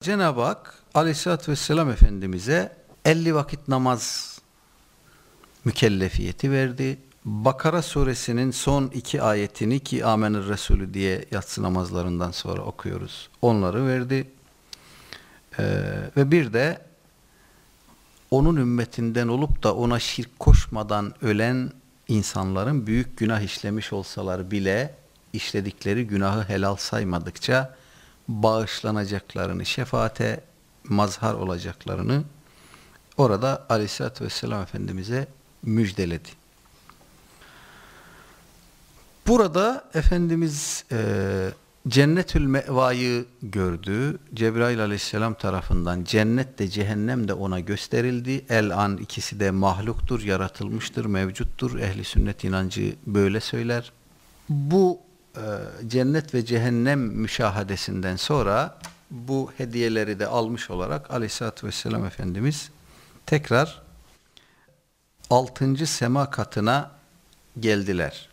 Cenab-ı Hak aleyhissalatü vesselam Efendimiz'e 50 vakit namaz mükellefiyeti verdi. Bakara suresinin son iki ayetini ki Amenir Resulü diye yatsı namazlarından sonra okuyoruz. Onları verdi. Ee, ve bir de onun ümmetinden olup da ona şirk koşmadan ölen insanların büyük günah işlemiş olsalar bile işledikleri günahı helal saymadıkça bağışlanacaklarını, şefaate mazhar olacaklarını orada Aleyhisselatü Vesselam Efendimiz'e müjdeledi. Burada Efendimiz e, cennetül mevayı gördü. Cebrail aleyhisselam tarafından cennet de cehennem de ona gösterildi. El an ikisi de mahluktur, yaratılmıştır, mevcuttur. Ehli sünnet inancı böyle söyler. Bu cennet ve cehennem müşahadesinden sonra bu hediyeleri de almış olarak aleyhissalatü vesselam Efendimiz tekrar altıncı sema katına geldiler.